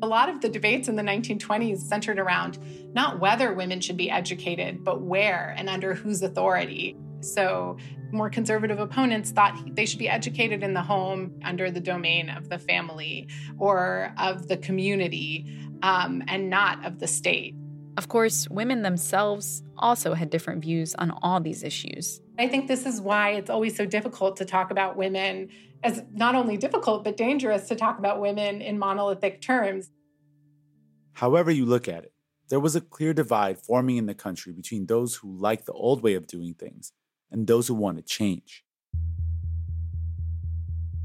S22: A lot of the debates in the 1920s centered around not whether women should be educated, but where and under whose authority. So, more conservative opponents thought they should be educated in the home under the domain of the family or of the community um, and not of the state.
S4: Of course, women themselves also had different views on all these issues.
S22: I think this is why it's always so difficult to talk about women as not only difficult, but dangerous to talk about women in monolithic terms.
S7: However, you look at it, there was a clear divide forming in the country between those who liked the old way of doing things and those who wanted change.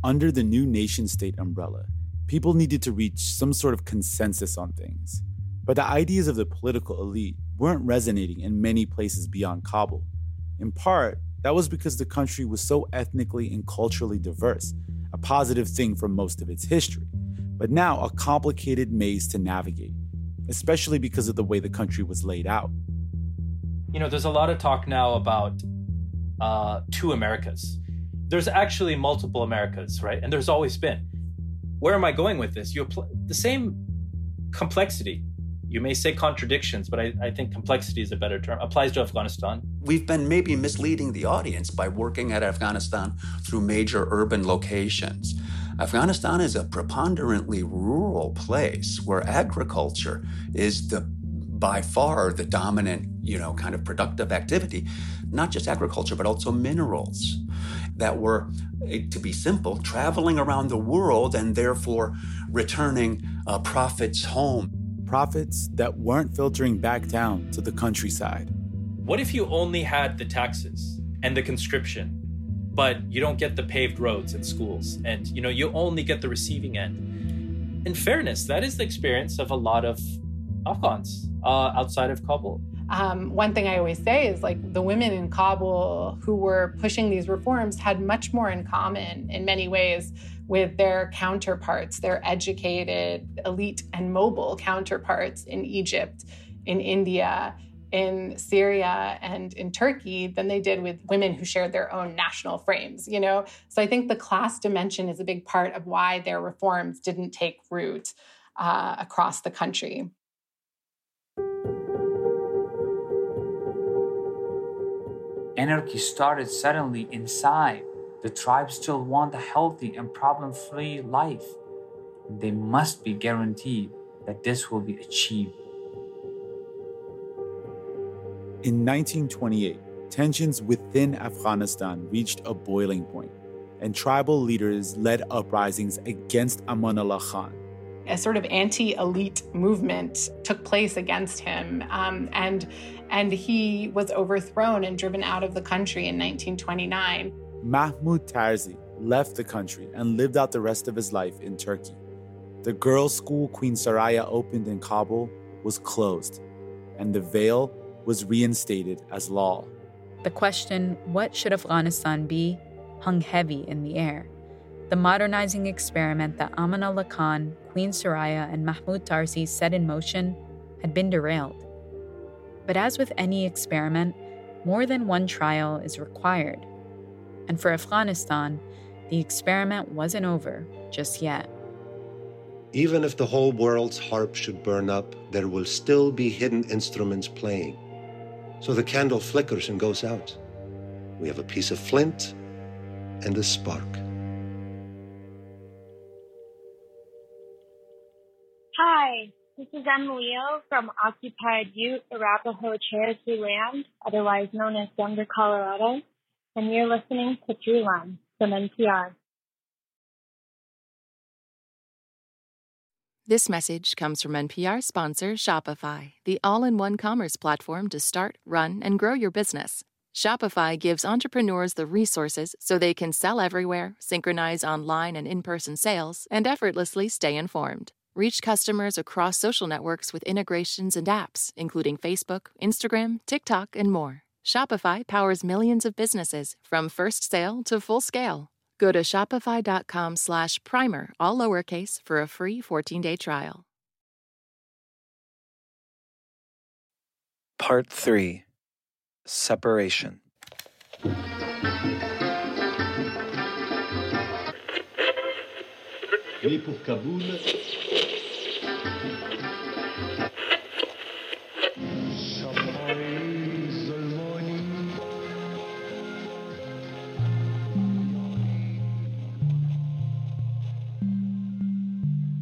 S7: Under the new nation state umbrella, people needed to reach some sort of consensus on things. But the ideas of the political elite weren't resonating in many places beyond Kabul. In part, that was because the country was so ethnically and culturally diverse, a positive thing for most of its history, but now a complicated maze to navigate, especially because of the way the country was laid out.
S9: You know, there's a lot of talk now about uh, two Americas. There's actually multiple Americas, right? And there's always been. Where am I going with this? You apply the same complexity you may say contradictions, but I, I, think complexity is a better term, applies to Afghanistan.
S8: We've been maybe misleading the audience by working at Afghanistan through major urban locations. Afghanistan is a preponderantly rural place where agriculture is the by far the dominant, you know, kind of productive activity, not just agriculture, but also minerals that were, eh, to be simple, traveling around the world and therefore returning uh, profits home
S7: profits that weren't filtering back down to the countryside.
S9: What if you only had the taxes and the conscription, but you don't get the paved roads and schools, and you know you only get the receiving end? In fairness, that is the experience of a lot of Afghans uh, outside of Kabul.
S22: Um, one thing I always say is like the women in Kabul who were pushing these reforms had much more in common in many ways with their counterparts, their educated, elite, and mobile counterparts in Egypt, in India, in Syria and in Turkey than they did with women who shared their own national frames, you know? So I think the class dimension is a big part of why their reforms didn't take root uh, across the country.
S19: Anarchy started suddenly inside. The tribes still want a healthy and problem free life. They must be guaranteed that this will be achieved.
S7: In 1928, tensions within Afghanistan reached a boiling point, and tribal leaders led uprisings against Amanullah Khan.
S22: A sort of anti-elite movement took place against him, um, and and he was overthrown and driven out of the country in 1929.
S7: Mahmoud Tarzi left the country and lived out the rest of his life in Turkey. The girls' school Queen Soraya opened in Kabul was closed, and the veil was reinstated as law.
S4: The question, what should Afghanistan be, hung heavy in the air. The modernizing experiment that Amanullah Khan, Queen Soraya, and Mahmoud Tarzi set in motion had been derailed. But as with any experiment, more than one trial is required. And for Afghanistan, the experiment wasn't over just yet.
S15: Even if the whole world's harp should burn up, there will still be hidden instruments playing. So the candle flickers and goes out. We have a piece of flint and a spark.
S24: Hi, this is Emilio from occupied Ute Arapaho Cherokee Land, otherwise known as Younger Colorado, and you're listening to Throughline from NPR.
S21: This message comes from NPR sponsor Shopify, the all in one commerce platform to start, run, and grow your business. Shopify gives entrepreneurs the resources so they can sell everywhere, synchronize online and in person sales, and effortlessly stay informed. Reach customers across social networks with integrations and apps, including Facebook, Instagram, TikTok, and more. Shopify powers millions of businesses from first sale to full scale. Go to shopify.com slash primer, all lowercase, for a free 14-day trial.
S14: Part 3 Separation.
S25: Rape of Kabul.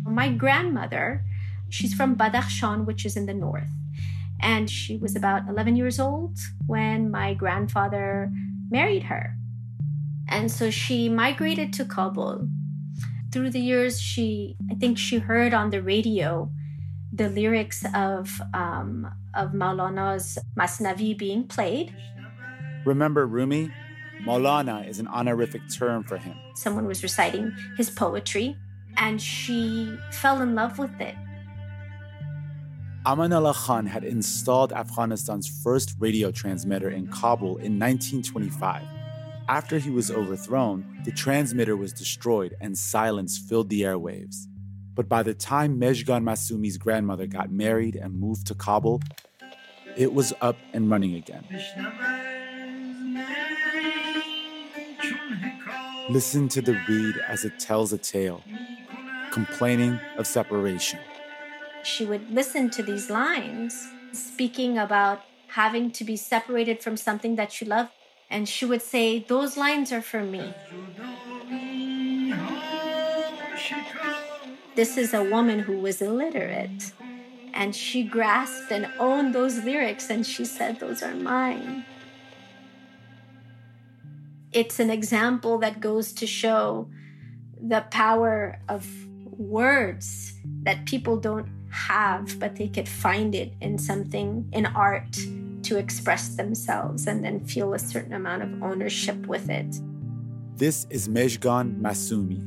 S26: My grandmother, she's from Badakhshan, which is in the north. And she was about 11 years old when my grandfather married her. And so she migrated to Kabul. Through the years, she, I think she heard on the radio the lyrics of, um, of Maulana's Masnavi being played.
S7: Remember Rumi? Maulana is an honorific term for him.
S26: Someone was reciting his poetry, and she fell in love with it.
S7: Amanullah Khan had installed Afghanistan's first radio transmitter in Kabul in 1925. After he was overthrown, the transmitter was destroyed and silence filled the airwaves. But by the time Mejgan Massoumi's grandmother got married and moved to Kabul, it was up and running again. Listen to the reed as it tells a tale, complaining of separation.
S26: She would listen to these lines speaking about having to be separated from something that she loved. And she would say, Those lines are for me. This is a woman who was illiterate. And she grasped and owned those lyrics and she said, Those are mine. It's an example that goes to show the power of words that people don't have, but they could find it in something, in art, to express themselves and then feel a certain amount of ownership with it.
S7: This is Mejgan Massoumi.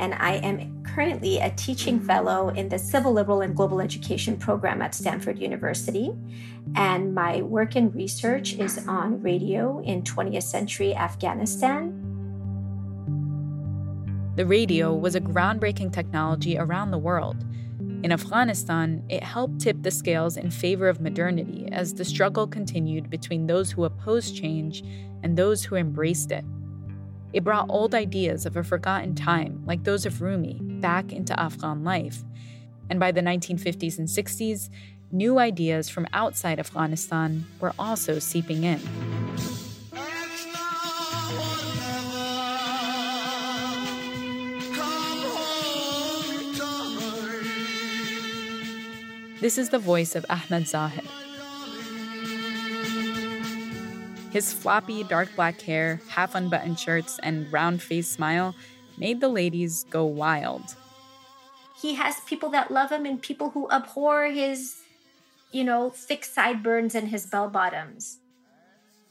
S26: and I am currently a teaching fellow in the Civic Liberal and Global Education program at Stanford University. And my work and research is on radio in 20th century Afghanistan.
S4: The radio was a groundbreaking technology around the world. In Afghanistan, it helped tip the scales in favor of modernity as the struggle continued between those who opposed change and those who embraced it. It brought old ideas of a forgotten time, like those of Rumi, back into Afghan life. And by the 1950s and 60s, new ideas from outside Afghanistan were also seeping in. This is the voice of Ahmed Zahir. His floppy, dark black hair, half unbuttoned shirts, and round faced smile made the ladies go wild.
S26: He has people that love him and people who abhor his, you know, thick sideburns and his bell bottoms.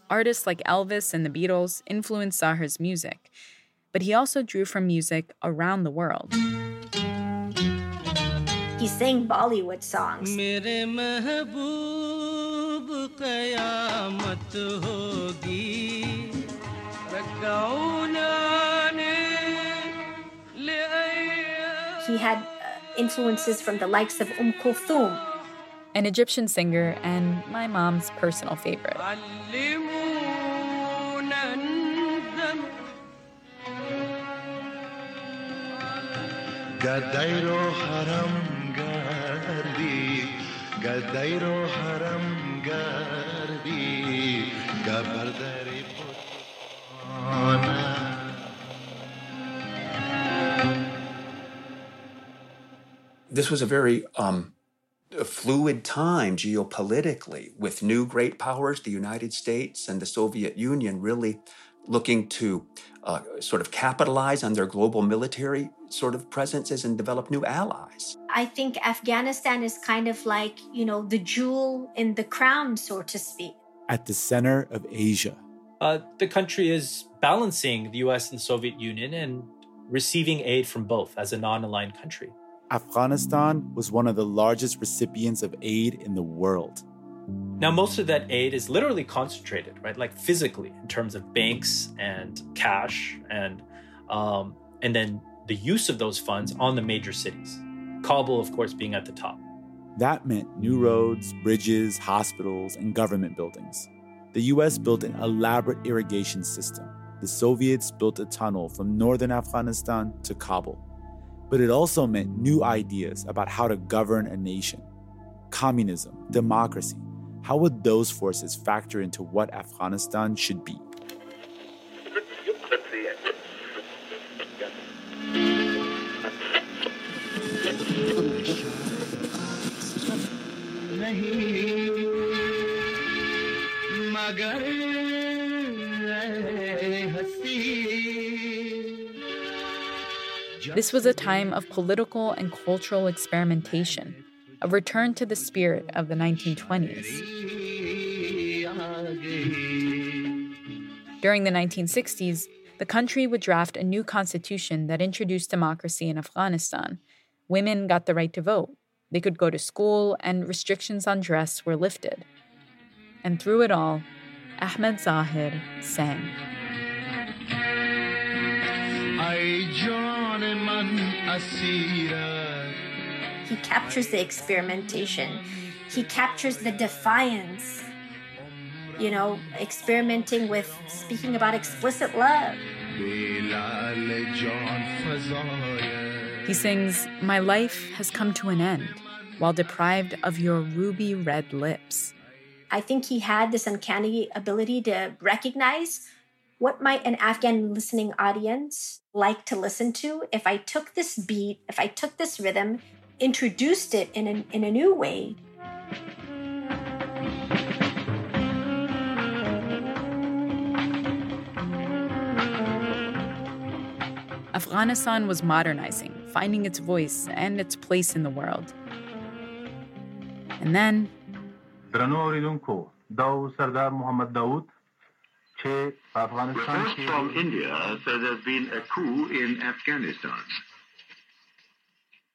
S4: Artists like Elvis and the Beatles influenced Zahir's music, but he also drew from music around the world
S26: he sang Bollywood songs. He had uh, influences from the likes of Umm Kulthum,
S4: an Egyptian singer and my mom's personal favorite. Gadairo Haram.
S8: This was a very um, fluid time geopolitically with new great powers, the United States and the Soviet Union, really looking to uh, sort of capitalize on their global military sort of presences and develop new allies.
S26: I think Afghanistan is kind of like, you know, the jewel in the crown, so to speak.
S7: At the center of Asia.
S9: Uh, the country is balancing the US and the Soviet Union and receiving aid from both as a non aligned country.
S7: Afghanistan was one of the largest recipients of aid in the world.
S9: Now, most of that aid is literally concentrated, right? Like physically, in terms of banks and cash, and um, and then the use of those funds on the major cities. Kabul, of course, being at the top.
S7: That meant new roads, bridges, hospitals, and government buildings. The US built an elaborate irrigation system. The Soviets built a tunnel from northern Afghanistan to Kabul. But it also meant new ideas about how to govern a nation communism, democracy. How would those forces factor into what Afghanistan should be?
S4: This was a time of political and cultural experimentation, a return to the spirit of the 1920s. During the 1960s, the country would draft a new constitution that introduced democracy in Afghanistan. Women got the right to vote, they could go to school, and restrictions on dress were lifted. And through it all, Ahmed Zahir sang.
S26: He captures the experimentation. He captures the defiance. You know, experimenting with speaking about explicit love.
S4: He sings, My life has come to an end while deprived of your ruby red lips.
S26: I think he had this uncanny ability to recognize what might an Afghan listening audience like to listen to if I took this beat, if I took this rhythm, introduced it in a, in a new way.
S4: Afghanistan was modernizing, finding its voice and its place in the world. And then
S27: Reports from India say there's been a coup in Afghanistan.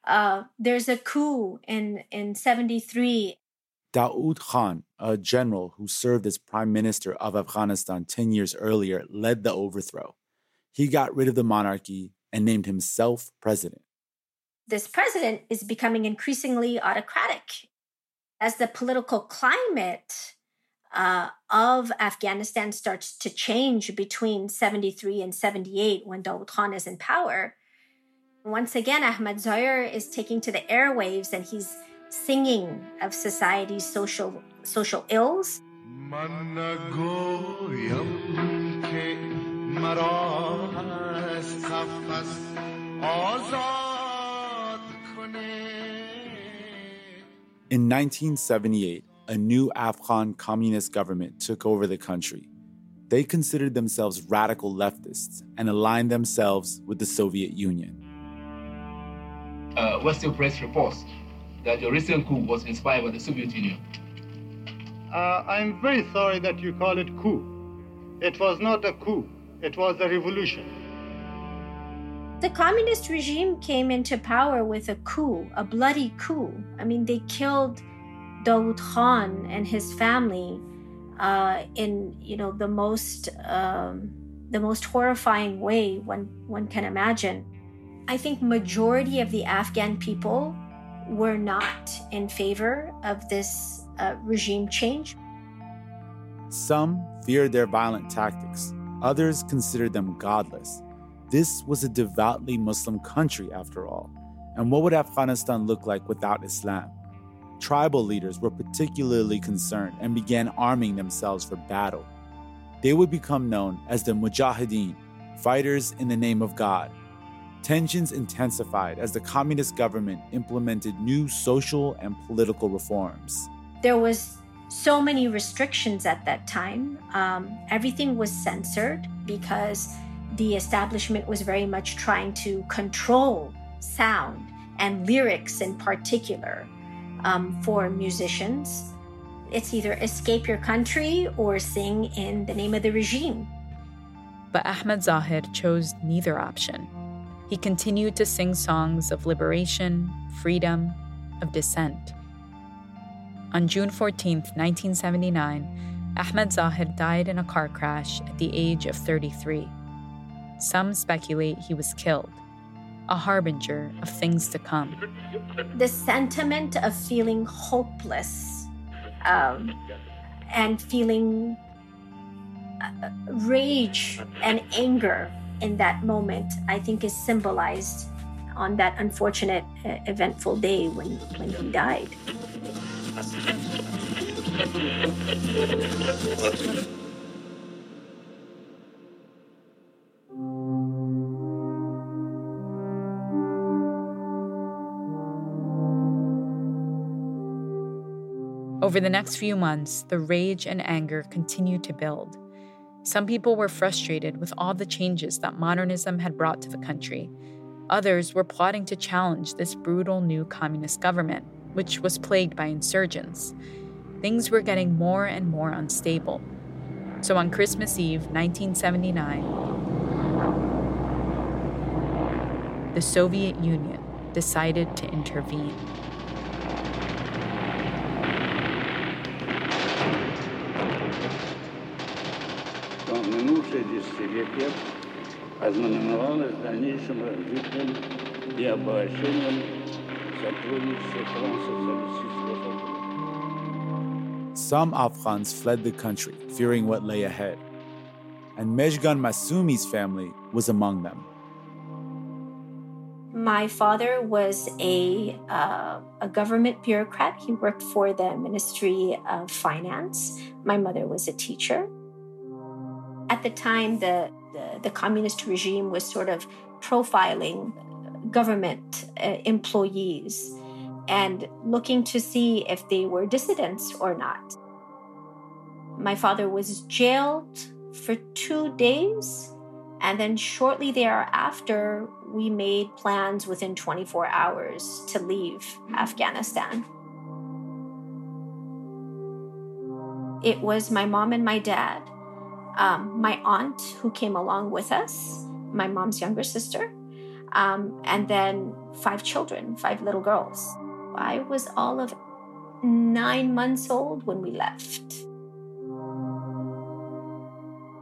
S26: Uh, there's a coup in, in 73.
S7: Daoud Khan, a general who served as prime minister of Afghanistan 10 years earlier, led the overthrow. He got rid of the monarchy and named himself president.
S26: This president is becoming increasingly autocratic. As the political climate uh, of Afghanistan starts to change between 73 and 78 when Daoud Khan is in power, once again, Ahmad Zahir is taking to the airwaves and he's singing of society's social social ills.
S7: In 1978, a new Afghan communist government took over the country. They considered themselves radical leftists and aligned themselves with the Soviet Union.
S28: Uh, Western press reports that your recent coup was inspired by the Soviet Union.
S29: Uh, I'm very sorry that you call it coup. It was not a coup, it was a revolution.
S26: The communist regime came into power with a coup, a bloody coup. I mean, they killed Daoud Khan and his family uh, in you know the most um, the most horrifying way one one can imagine. I think majority of the Afghan people were not in favor of this uh, regime change.
S7: Some feared their violent tactics. Others considered them godless. This was a devoutly Muslim country, after all. And what would Afghanistan look like without Islam? Tribal leaders were particularly concerned and began arming themselves for battle. They would become known as the Mujahideen, fighters in the name of God. Tensions intensified as the communist government implemented new social and political reforms.
S26: There was so many restrictions at that time. Um, everything was censored because the establishment was very much trying to control sound and lyrics in particular um, for musicians. It's either escape your country or sing in the name of the regime.
S4: But Ahmed Zahir chose neither option. He continued to sing songs of liberation, freedom, of dissent. On June 14, 1979, Ahmed Zahir died in a car crash at the age of 33. Some speculate he was killed, a harbinger of things to come.
S26: The sentiment of feeling hopeless um, and feeling uh, rage and anger in that moment, I think, is symbolized on that unfortunate, uh, eventful day when, when he died.
S4: Over the next few months, the rage and anger continued to build. Some people were frustrated with all the changes that modernism had brought to the country. Others were plotting to challenge this brutal new communist government, which was plagued by insurgents. Things were getting more and more unstable. So on Christmas Eve, 1979, the Soviet Union decided to intervene.
S27: ознаменовалось дальнейшим развитием и обогащением сотрудничества.
S7: Some Afghans fled the country, fearing what lay ahead, and Mejgan Massoumi's family was among them.
S26: My father was a, uh, a government bureaucrat. He worked for the Ministry of Finance. My mother was a teacher. At the time, the, the, the communist regime was sort of profiling government uh, employees and looking to see if they were dissidents or not. My father was jailed for two days, and then shortly thereafter, we made plans within 24 hours to leave Afghanistan. It was my mom and my dad um, my aunt who came along with us, my mom's younger sister, um, and then five children, five little girls. I was all of nine months old when we left.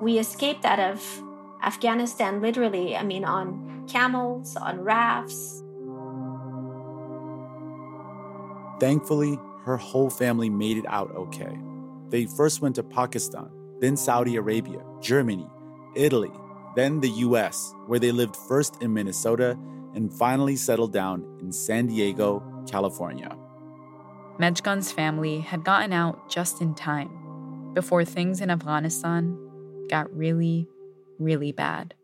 S26: We escaped out of Afghanistan literally, I mean, on camels, on rafts.
S7: Thankfully, her whole family made it out okay. They first went to Pakistan, then Saudi Arabia, Germany, Italy, then the US, where they lived first in Minnesota and finally settled down in San Diego, California.
S4: Mejgan's family had gotten out just in time before things in Afghanistan got really, really bad.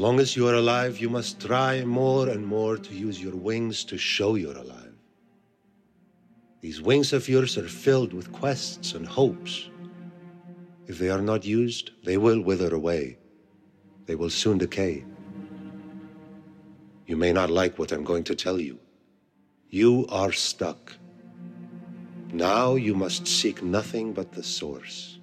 S15: Long as you are alive, you must try more and more to use your wings to show you're alive. These wings of yours are filled with quests and hopes. If they are not used, they will wither away. They will soon decay. You may not like what I'm going to tell you. You are stuck. Now you must seek nothing but the source.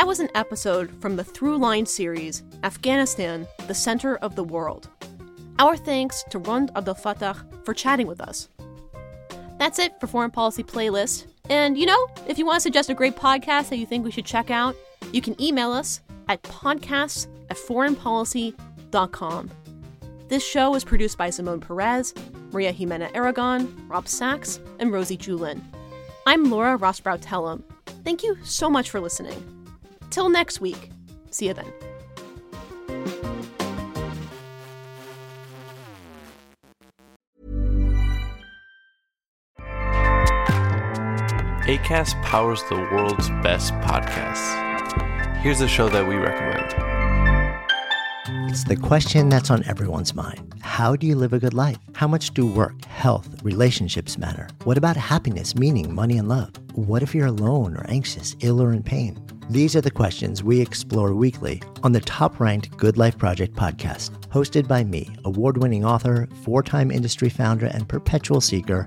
S3: That was an episode from the Throughline series, Afghanistan, the Center of the World. Our thanks to Rund Abdelfatah for chatting with us. That's it for Foreign Policy Playlist. And you know, if you want to suggest a great podcast that you think we should check out, you can email us at podcasts at foreignpolicy.com. This show was produced by Simone Perez, Maria Jimena Aragon, Rob Sachs, and Rosie Julin. I'm Laura Rosbrow Tellem. Thank you so much for listening. Till next week. See you then.
S1: ACAST powers the world's best podcasts. Here's a show that we recommend.
S30: It's the question that's on everyone's mind. How do you live a good life? How much do work, health, relationships matter? What about happiness, meaning, money, and love? What if you're alone or anxious, ill or in pain? These are the questions we explore weekly on the top ranked Good Life Project podcast, hosted by me, award winning author, four time industry founder, and perpetual seeker,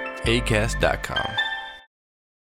S1: ACAST.com.